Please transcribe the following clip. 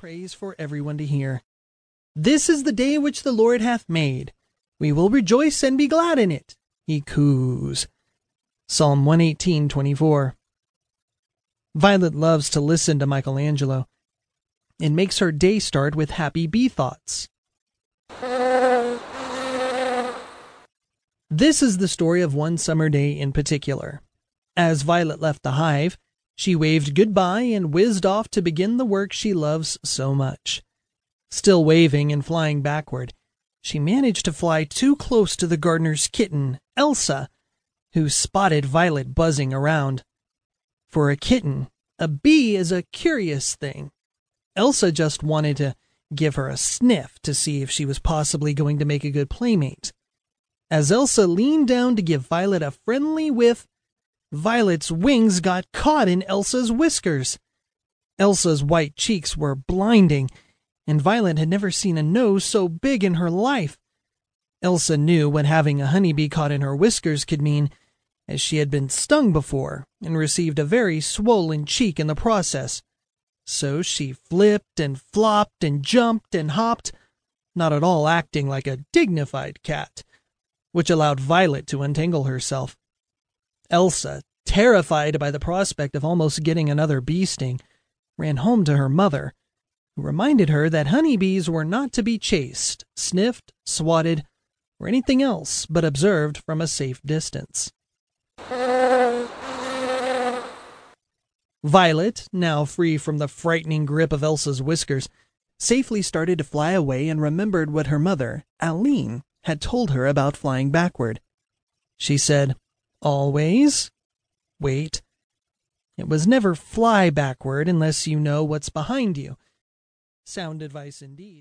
praise for everyone to hear. This is the day which the Lord hath made. We will rejoice and be glad in it. He coos. Psalm 118:24. Violet loves to listen to Michelangelo. It makes her day start with happy bee thoughts. This is the story of one summer day in particular. As Violet left the hive, she waved goodbye and whizzed off to begin the work she loves so much. Still waving and flying backward, she managed to fly too close to the gardener's kitten, Elsa, who spotted Violet buzzing around. For a kitten, a bee is a curious thing. Elsa just wanted to give her a sniff to see if she was possibly going to make a good playmate. As Elsa leaned down to give Violet a friendly whiff, Violet's wings got caught in Elsa's whiskers. Elsa's white cheeks were blinding, and Violet had never seen a nose so big in her life. Elsa knew what having a honeybee caught in her whiskers could mean, as she had been stung before and received a very swollen cheek in the process. So she flipped and flopped and jumped and hopped, not at all acting like a dignified cat, which allowed Violet to untangle herself. Elsa, terrified by the prospect of almost getting another bee sting, ran home to her mother, who reminded her that honeybees were not to be chased, sniffed, swatted, or anything else but observed from a safe distance. Violet, now free from the frightening grip of Elsa's whiskers, safely started to fly away and remembered what her mother, Aline, had told her about flying backward. She said, Always? Wait. It was never fly backward unless you know what's behind you. Sound advice indeed.